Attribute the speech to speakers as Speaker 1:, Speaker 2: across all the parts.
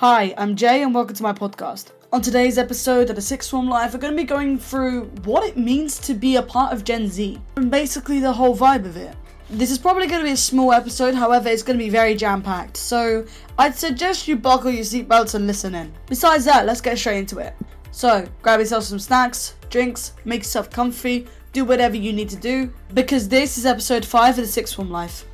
Speaker 1: Hi, I'm Jay, and welcome to my podcast. On today's episode of the Sixth Form Life, we're going to be going through what it means to be a part of Gen Z and basically the whole vibe of it. This is probably going to be a small episode, however, it's going to be very jam packed, so I'd suggest you buckle your seatbelts and listen in. Besides that, let's get straight into it. So, grab yourself some snacks, drinks, make yourself comfy, do whatever you need to do, because this is episode 5 of the Sixth Form Life.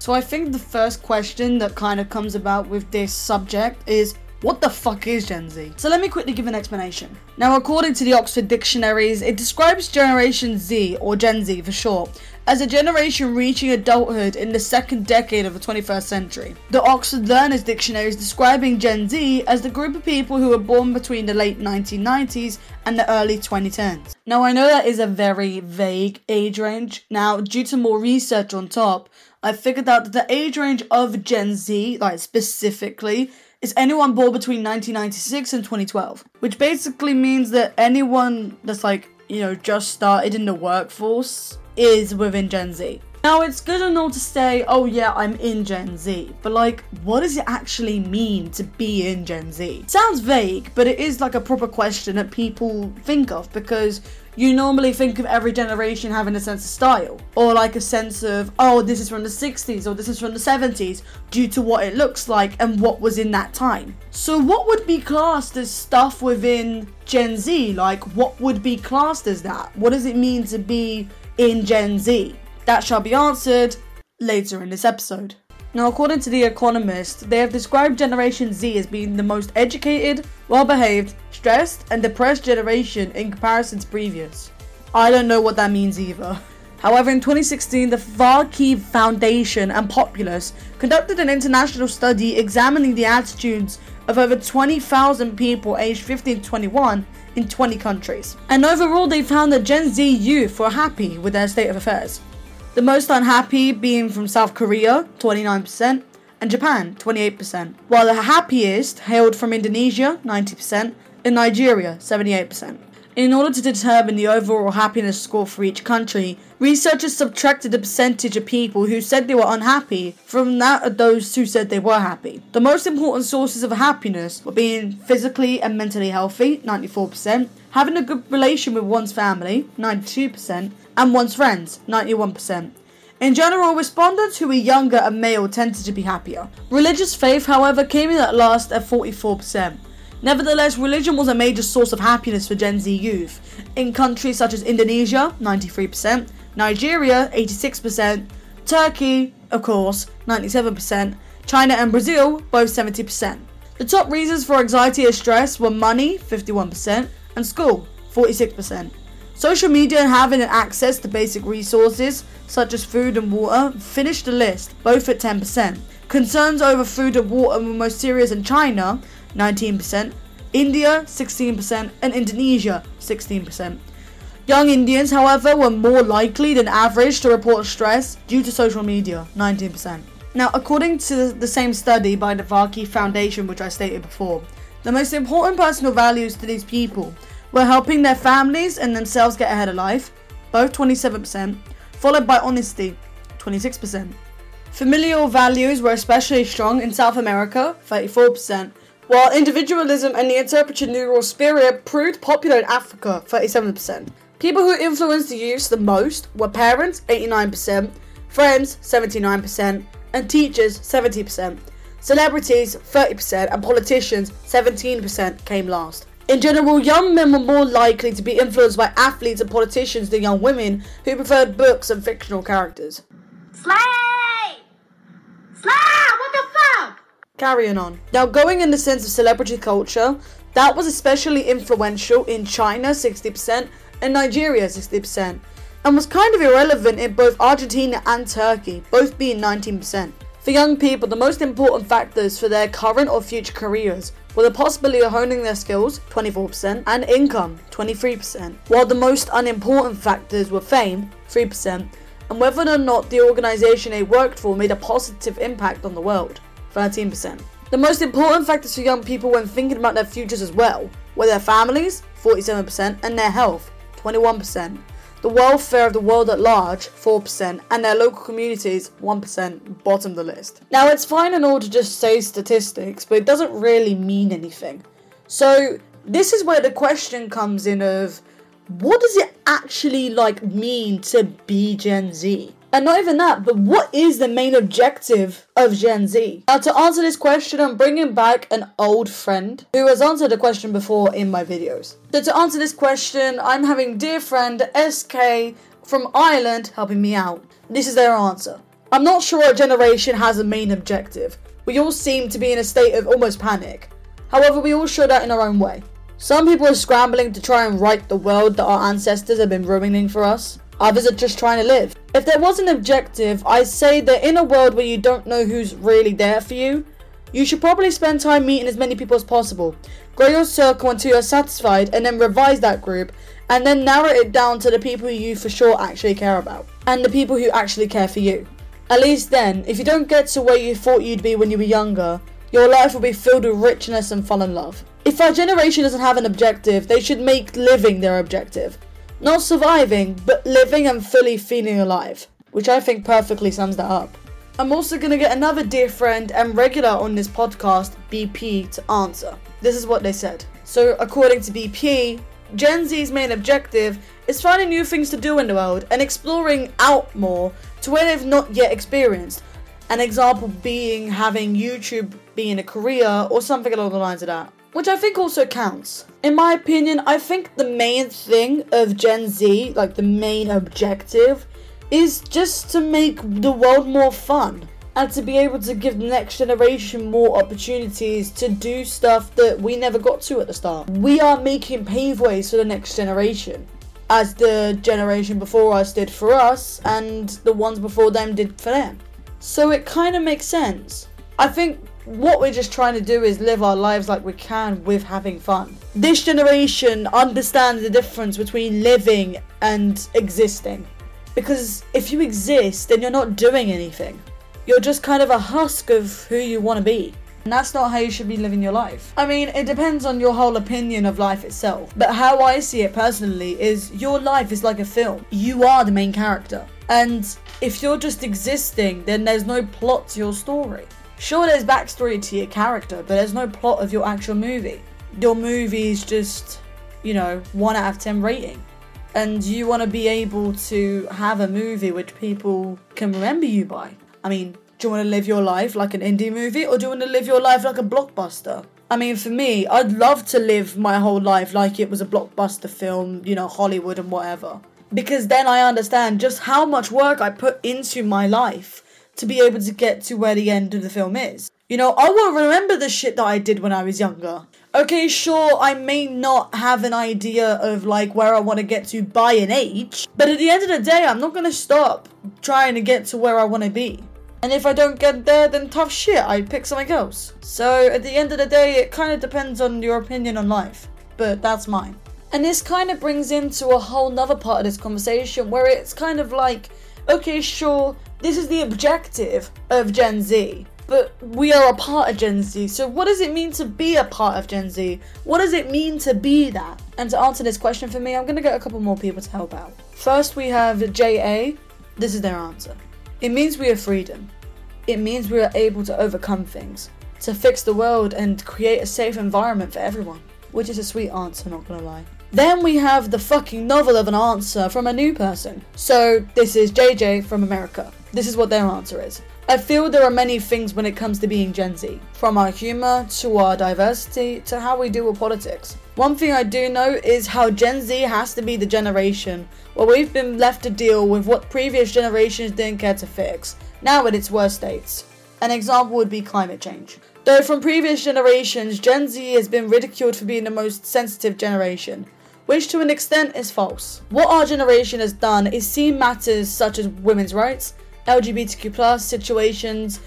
Speaker 1: So I think the first question that kind of comes about with this subject is what the fuck is Gen Z? So let me quickly give an explanation. Now, according to the Oxford Dictionaries, it describes Generation Z, or Gen Z for short, as a generation reaching adulthood in the second decade of the 21st century. The Oxford Learners Dictionary is describing Gen Z as the group of people who were born between the late 1990s and the early 2010s. Now, I know that is a very vague age range. Now, due to more research on top, I figured out that the age range of Gen Z, like specifically, is anyone born between 1996 and 2012, which basically means that anyone that's like, you know, just started in the workforce is within Gen Z. Now, it's good and all to say, oh yeah, I'm in Gen Z, but like, what does it actually mean to be in Gen Z? Sounds vague, but it is like a proper question that people think of because you normally think of every generation having a sense of style or like a sense of oh this is from the 60s or this is from the 70s due to what it looks like and what was in that time. So what would be classed as stuff within gen z? Like what would be classed as that? What does it mean to be in gen z that shall be answered later in this episode now, according to The Economist, they have described Generation Z as being the most educated, well behaved, stressed, and depressed generation in comparison to previous. I don't know what that means either. However, in 2016, the Varkey Foundation and Populus conducted an international study examining the attitudes of over 20,000 people aged 15 to 21 in 20 countries. And overall, they found that Gen Z youth were happy with their state of affairs. The most unhappy being from South Korea, 29%, and Japan, 28%, while the happiest hailed from Indonesia, 90%, and Nigeria, 78%. In order to determine the overall happiness score for each country, researchers subtracted the percentage of people who said they were unhappy from that of those who said they were happy. The most important sources of happiness were being physically and mentally healthy, 94%, having a good relation with one's family, 92%, and one's friends, 91%. In general, respondents who were younger and male tended to be happier. Religious faith, however, came in at last at 44%. Nevertheless, religion was a major source of happiness for Gen Z youth. In countries such as Indonesia, 93%, Nigeria, 86%, Turkey, of course, 97%, China and Brazil, both 70%. The top reasons for anxiety and stress were money, 51%, and school, 46%. Social media and having access to basic resources, such as food and water, finished the list, both at 10%. Concerns over food and water were most serious in China, 19%, India 16%, and Indonesia 16%. Young Indians, however, were more likely than average to report stress due to social media 19%. Now, according to the same study by the Varkey Foundation, which I stated before, the most important personal values to these people were helping their families and themselves get ahead of life, both 27%, followed by honesty, 26%. Familial values were especially strong in South America, 34%, while individualism and the entrepreneurial spirit proved popular in Africa, 37%. People who influenced the youth the most were parents, 89%, friends, 79%, and teachers, 70%. Celebrities, 30%, and politicians, 17%, came last. In general, young men were more likely to be influenced by athletes and politicians than young women who preferred books and fictional characters.
Speaker 2: Slay! Slay! What the fuck?
Speaker 1: Carrying on. Now, going in the sense of celebrity culture, that was especially influential in China, 60%, and Nigeria, 60%, and was kind of irrelevant in both Argentina and Turkey, both being 19%. For young people, the most important factors for their current or future careers were the possibility of honing their skills, 24%, and income, 23%, while the most unimportant factors were fame, 3%, and whether or not the organisation they worked for made a positive impact on the world, 13%. The most important factors for young people when thinking about their futures as well were their families, 47%, and their health, 21%. The welfare of the world at large, 4%, and their local communities, 1%, bottom the list. Now, it's fine and all to just say statistics, but it doesn't really mean anything. So, this is where the question comes in of what does it actually like mean to be Gen Z? And not even that, but what is the main objective of Gen Z? Now, to answer this question, I'm bringing back an old friend who has answered the question before in my videos. So, to answer this question, I'm having dear friend SK from Ireland helping me out. This is their answer. I'm not sure our generation has a main objective. We all seem to be in a state of almost panic. However, we all show that in our own way. Some people are scrambling to try and right the world that our ancestors have been ruining for us. Others are just trying to live. If there was an objective, I say that in a world where you don't know who's really there for you, you should probably spend time meeting as many people as possible. Grow your circle until you're satisfied and then revise that group and then narrow it down to the people you for sure actually care about and the people who actually care for you. At least then, if you don't get to where you thought you'd be when you were younger, your life will be filled with richness and fun and love. If our generation doesn't have an objective, they should make living their objective. Not surviving, but living and fully feeling alive. Which I think perfectly sums that up. I'm also going to get another dear friend and regular on this podcast, BP, to answer. This is what they said. So, according to BP, Gen Z's main objective is finding new things to do in the world and exploring out more to where they've not yet experienced. An example being having YouTube being a career or something along the lines of that which I think also counts. In my opinion, I think the main thing of Gen Z, like the main objective, is just to make the world more fun and to be able to give the next generation more opportunities to do stuff that we never got to at the start. We are making paveways for the next generation. As the generation before us did for us, and the ones before them did for them. So it kind of makes sense. I think what we're just trying to do is live our lives like we can with having fun. This generation understands the difference between living and existing. Because if you exist, then you're not doing anything. You're just kind of a husk of who you want to be. And that's not how you should be living your life. I mean, it depends on your whole opinion of life itself. But how I see it personally is your life is like a film. You are the main character. And if you're just existing, then there's no plot to your story. Sure, there's backstory to your character, but there's no plot of your actual movie. Your movie is just, you know, 1 out of 10 rating. And you want to be able to have a movie which people can remember you by. I mean, do you want to live your life like an indie movie or do you want to live your life like a blockbuster? I mean, for me, I'd love to live my whole life like it was a blockbuster film, you know, Hollywood and whatever. Because then I understand just how much work I put into my life to be able to get to where the end of the film is. You know, I will remember the shit that I did when I was younger. Okay, sure, I may not have an idea of like where I want to get to by an age, but at the end of the day, I'm not gonna stop trying to get to where I want to be. And if I don't get there, then tough shit, I pick something else. So at the end of the day, it kind of depends on your opinion on life, but that's mine. And this kind of brings into a whole nother part of this conversation where it's kind of like, okay, sure, this is the objective of Gen Z. But we are a part of Gen Z, so what does it mean to be a part of Gen Z? What does it mean to be that? And to answer this question for me, I'm gonna get a couple more people to help out. First, we have JA. This is their answer. It means we have freedom. It means we are able to overcome things, to fix the world and create a safe environment for everyone. Which is a sweet answer, not gonna lie. Then we have the fucking novel of an answer from a new person. So, this is JJ from America. This is what their answer is. I feel there are many things when it comes to being Gen Z, from our humour to our diversity to how we deal with politics. One thing I do know is how Gen Z has to be the generation where we've been left to deal with what previous generations didn't care to fix, now at its worst states. An example would be climate change. Though from previous generations, Gen Z has been ridiculed for being the most sensitive generation, which to an extent is false. What our generation has done is see matters such as women's rights, LGBTQ situations,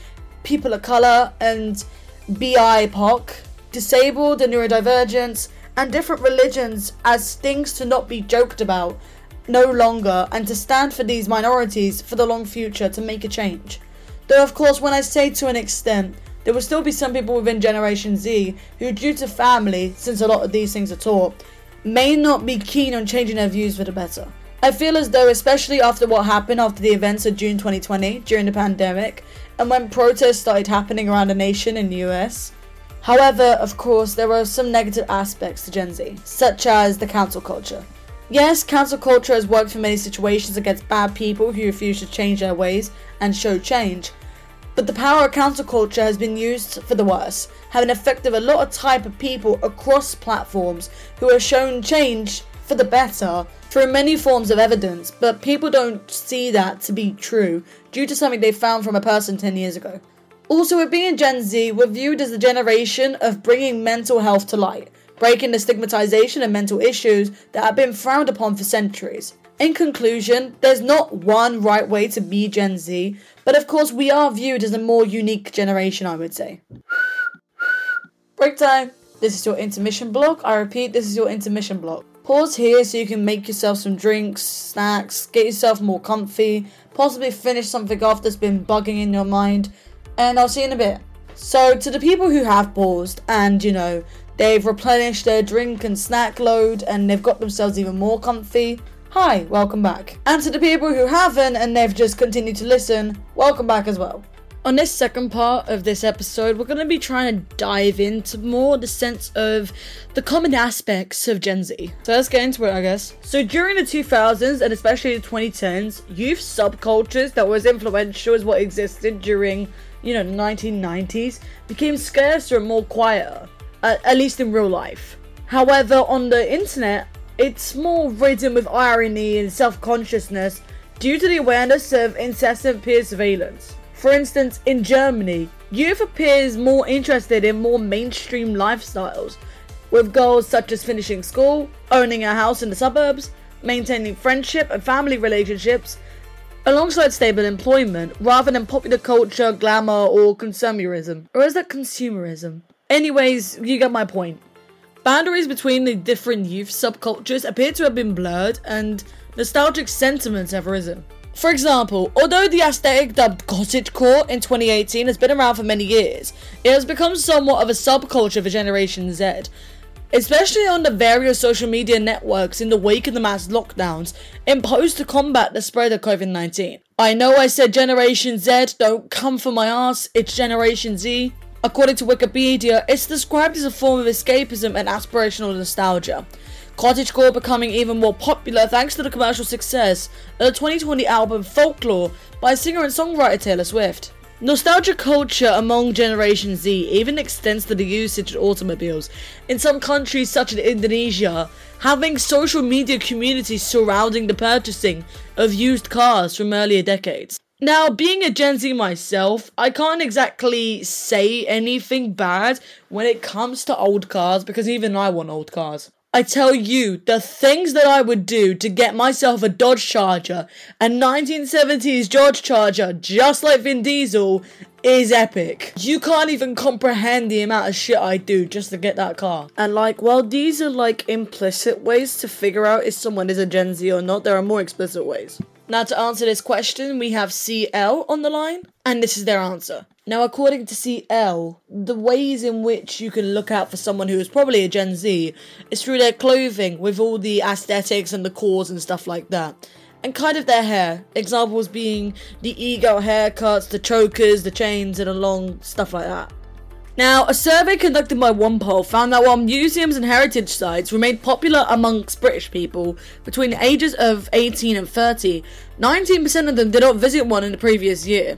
Speaker 1: people of colour, and BIPOC, disabled and neurodivergence, and different religions as things to not be joked about no longer and to stand for these minorities for the long future to make a change. Though, of course, when I say to an extent, there will still be some people within Generation Z who, due to family, since a lot of these things are taught, may not be keen on changing their views for the better. I feel as though, especially after what happened after the events of June 2020 during the pandemic, and when protests started happening around the nation in the US. However, of course, there are some negative aspects to Gen Z, such as the cancel culture. Yes, cancel culture has worked for many situations against bad people who refuse to change their ways and show change. But the power of cancel culture has been used for the worse, having of a lot of type of people across platforms who have shown change for the better through many forms of evidence, but people don't see that to be true due to something they found from a person 10 years ago. Also, with being Gen Z, we're viewed as the generation of bringing mental health to light, breaking the stigmatization of mental issues that have been frowned upon for centuries. In conclusion, there's not one right way to be Gen Z, but of course, we are viewed as a more unique generation, I would say. Break time! This is your intermission block. I repeat, this is your intermission block. Pause here so you can make yourself some drinks, snacks, get yourself more comfy, possibly finish something off that's been bugging in your mind, and I'll see you in a bit. So, to the people who have paused and, you know, they've replenished their drink and snack load and they've got themselves even more comfy, hi, welcome back. And to the people who haven't and they've just continued to listen, welcome back as well. On this second part of this episode, we're going to be trying to dive into more the sense of the common aspects of Gen Z. So let's get into it, I guess. So during the 2000s and especially the 2010s, youth subcultures that was influential as what existed during, you know, the 1990s became scarcer and more quieter, at least in real life. However, on the internet, it's more ridden with irony and self-consciousness due to the awareness of incessant peer surveillance. For instance, in Germany, youth appears more interested in more mainstream lifestyles, with goals such as finishing school, owning a house in the suburbs, maintaining friendship and family relationships, alongside stable employment, rather than popular culture, glamour, or consumerism. Or is that consumerism? Anyways, you get my point. Boundaries between the different youth subcultures appear to have been blurred, and nostalgic sentiments have risen. For example, although the aesthetic dubbed cottagecore in 2018 has been around for many years, it has become somewhat of a subculture for Generation Z, especially on the various social media networks in the wake of the mass lockdowns imposed to combat the spread of COVID 19. I know I said Generation Z, don't come for my ass, it's Generation Z. According to Wikipedia, it's described as a form of escapism and aspirational nostalgia. Cottagecore becoming even more popular thanks to the commercial success of the 2020 album Folklore by singer and songwriter Taylor Swift. Nostalgia culture among Generation Z even extends to the usage of automobiles. In some countries, such as Indonesia, having social media communities surrounding the purchasing of used cars from earlier decades. Now, being a Gen Z myself, I can't exactly say anything bad when it comes to old cars because even I want old cars. I tell you, the things that I would do to get myself a Dodge Charger, a 1970s Dodge Charger, just like Vin Diesel, is epic. You can't even comprehend the amount of shit I do just to get that car. And like, while these are like implicit ways to figure out if someone is a Gen Z or not, there are more explicit ways. Now, to answer this question, we have CL on the line, and this is their answer. Now, according to CL, the ways in which you can look out for someone who is probably a Gen Z is through their clothing, with all the aesthetics and the cores and stuff like that. And kind of their hair. Examples being the ego haircuts, the chokers, the chains, and a long stuff like that. Now, a survey conducted by OnePoll found that while museums and heritage sites remained popular amongst British people between the ages of 18 and 30, 19% of them did not visit one in the previous year.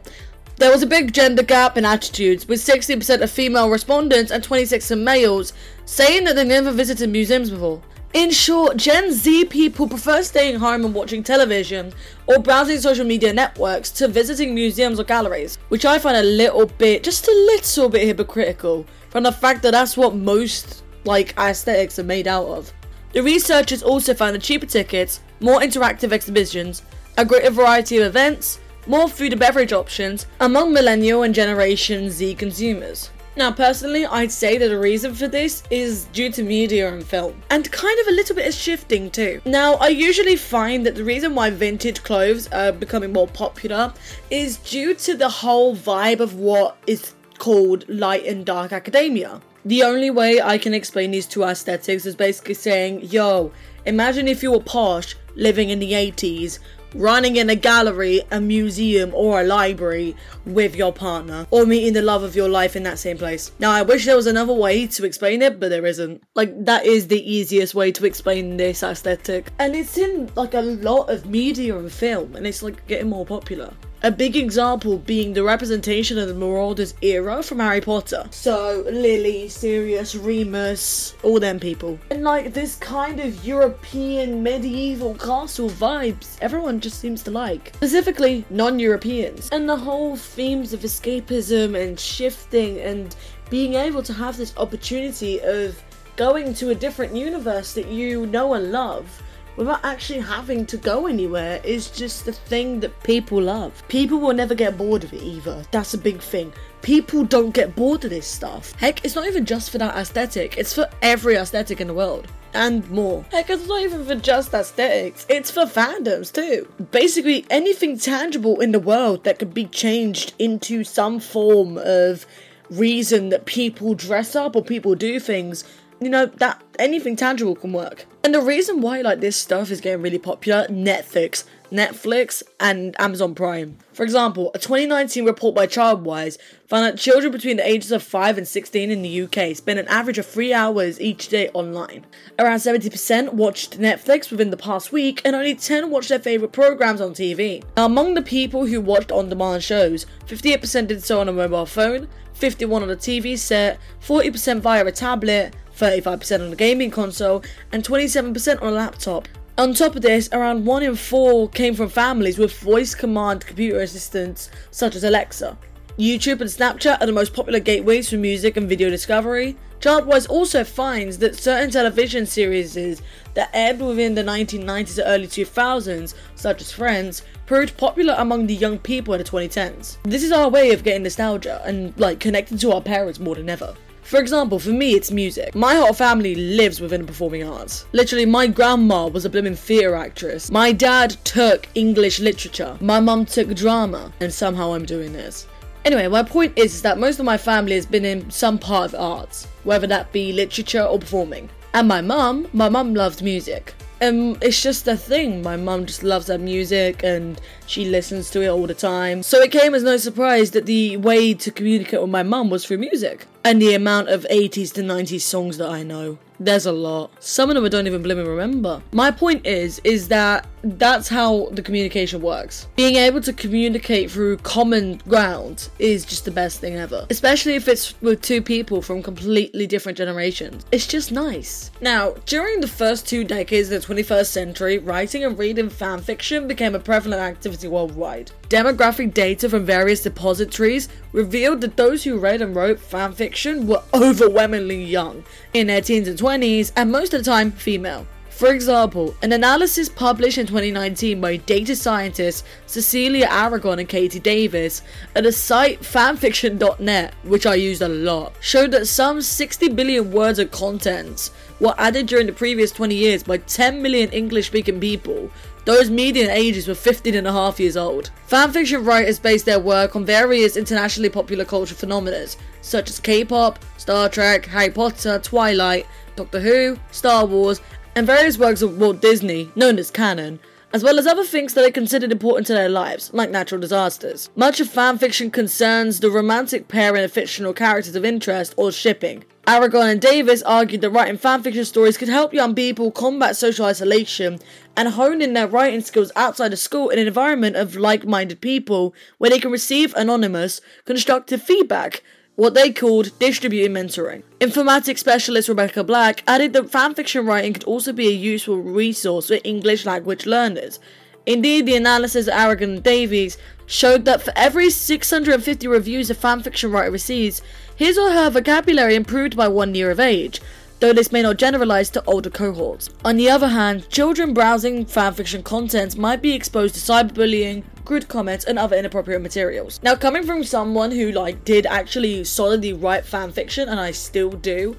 Speaker 1: There was a big gender gap in attitudes, with 60% of female respondents and 26% of males saying that they never visited museums before. In short, Gen Z people prefer staying home and watching television or browsing social media networks to visiting museums or galleries, which I find a little bit, just a little bit hypocritical from the fact that that's what most like aesthetics are made out of. The researchers also found that cheaper tickets, more interactive exhibitions, a greater variety of events, more food and beverage options among millennial and Generation Z consumers. Now, personally, I'd say that the reason for this is due to media and film, and kind of a little bit of shifting too. Now, I usually find that the reason why vintage clothes are becoming more popular is due to the whole vibe of what is called light and dark academia. The only way I can explain these two aesthetics is basically saying, yo, imagine if you were posh living in the 80s running in a gallery, a museum, or a library with your partner, or meeting the love of your life in that same place. Now, I wish there was another way to explain it, but there isn't. Like, that is the easiest way to explain this aesthetic. And it's in, like, a lot of media and film, and it's, like, getting more popular. A big example being the representation of the Marauders era from Harry Potter. So, Lily, Sirius, Remus, all them people. And like this kind of European medieval castle vibes, everyone just seems to like. Specifically, non Europeans. And the whole themes of escapism and shifting and being able to have this opportunity of going to a different universe that you know and love without actually having to go anywhere is just the thing that people love. People will never get bored of it either. That's a big thing. People don't get bored of this stuff. Heck, it's not even just for that aesthetic, it's for every aesthetic in the world. And more. Heck, it's not even for just aesthetics, it's for fandoms too. Basically, anything tangible in the world that could be changed into some form of reason that people dress up or people do things you know that anything tangible can work. And the reason why like this stuff is getting really popular netflix netflix and amazon prime. For example a 2019 report by childwise found that children between the ages of 5 and 16 in the uk spend an average of 3 hours each day online. Around 70% watched netflix within the past week and only 10 watched their favorite programs on tv now, among the people who watched on-demand shows 58% did so on a mobile phone 51 on a tv set 40% via a tablet 35% on a gaming console, and 27% on a laptop. On top of this, around 1 in 4 came from families with voice command computer assistants such as Alexa. YouTube and Snapchat are the most popular gateways for music and video discovery. Childwise also finds that certain television series that aired within the 1990s or early 2000s, such as Friends, proved popular among the young people in the 2010s. This is our way of getting nostalgia and like connecting to our parents more than ever. For example, for me, it's music. My whole family lives within performing arts. Literally, my grandma was a blooming theatre actress. My dad took English literature. My mum took drama. And somehow I'm doing this. Anyway, my point is, is that most of my family has been in some part of arts, whether that be literature or performing. And my mum, my mum loves music. Um, it's just a thing. My mum just loves her music and she listens to it all the time. So it came as no surprise that the way to communicate with my mum was through music. And the amount of 80s to 90s songs that I know. There's a lot. Some of them I don't even blooming remember. My point is, is that that's how the communication works. Being able to communicate through common ground is just the best thing ever. Especially if it's with two people from completely different generations. It's just nice. Now, during the first two decades of the 21st century, writing and reading fan fiction became a prevalent activity worldwide. Demographic data from various depositories revealed that those who read and wrote fan fiction were overwhelmingly young, in their teens and 20s, and most of the time female. For example, an analysis published in 2019 by data scientists Cecilia Aragon and Katie Davis at the site fanfiction.net, which I used a lot, showed that some 60 billion words of content were added during the previous 20 years by 10 million English speaking people those median ages were 15 and a half years old. Fanfiction writers base their work on various internationally popular culture phenomena, such as K-pop, Star Trek, Harry Potter, Twilight, Doctor Who, Star Wars, and various works of Walt Disney, known as canon, as well as other things that are considered important to their lives, like natural disasters. Much of fanfiction concerns the romantic pairing of fictional characters of interest or shipping. Aragon and Davis argued that writing fanfiction stories could help young people combat social isolation and hone in their writing skills outside of school in an environment of like minded people where they can receive anonymous, constructive feedback what they called distributed mentoring. Informatics specialist Rebecca Black added that fanfiction writing could also be a useful resource for English language learners. Indeed, the analysis of Aragon and Davis showed that for every 650 reviews a fanfiction writer receives, his or her vocabulary improved by one year of age, though this may not generalize to older cohorts. On the other hand, children browsing fanfiction content might be exposed to cyberbullying, crude comments, and other inappropriate materials. Now, coming from someone who like did actually solidly write fanfiction, and I still do,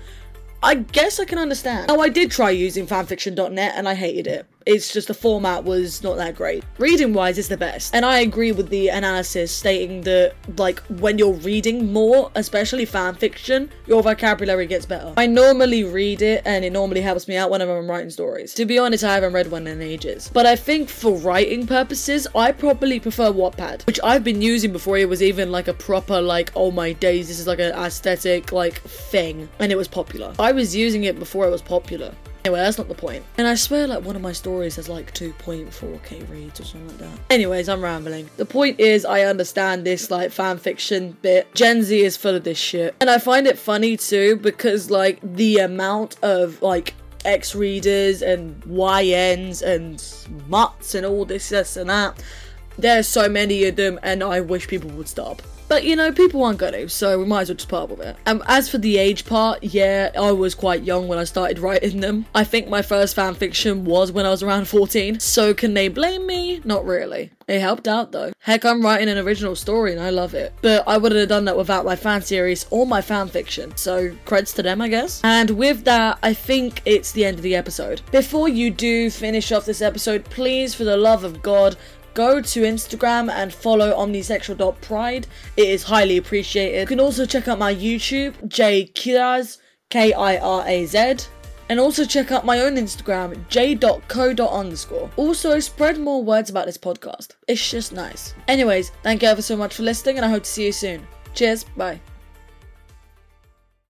Speaker 1: I guess I can understand. Now, I did try using fanfiction.net and I hated it. It's just the format was not that great. Reading wise, it's the best. And I agree with the analysis stating that, like, when you're reading more, especially fan fiction, your vocabulary gets better. I normally read it and it normally helps me out whenever I'm writing stories. To be honest, I haven't read one in ages. But I think for writing purposes, I probably prefer Wattpad, which I've been using before it was even like a proper, like, oh my days, this is like an aesthetic, like, thing. And it was popular. I was using it before it was popular. Anyway, that's not the point. And I swear, like, one of my stories has like 2.4k reads or something like that. Anyways, I'm rambling. The point is, I understand this, like, fan fiction bit. Gen Z is full of this shit. And I find it funny too because, like, the amount of, like, X readers and YNs and mutts and all this, this, and that. There's so many of them, and I wish people would stop. But you know, people aren't gonna, so we might as well just up with it. Um, as for the age part, yeah, I was quite young when I started writing them. I think my first fan fiction was when I was around 14, so can they blame me? Not really. It helped out though. Heck, I'm writing an original story and I love it. But I wouldn't have done that without my fan series or my fan fiction, so creds to them, I guess. And with that, I think it's the end of the episode. Before you do finish off this episode, please, for the love of God, go to Instagram and follow omnisexual.pride. It is highly appreciated. You can also check out my YouTube, J Kiraz, K I R A Z. And also check out my own Instagram, j.co. underscore. Also, spread more words about this podcast. It's just nice. Anyways, thank you ever so much for listening, and I hope to see you soon. Cheers, bye.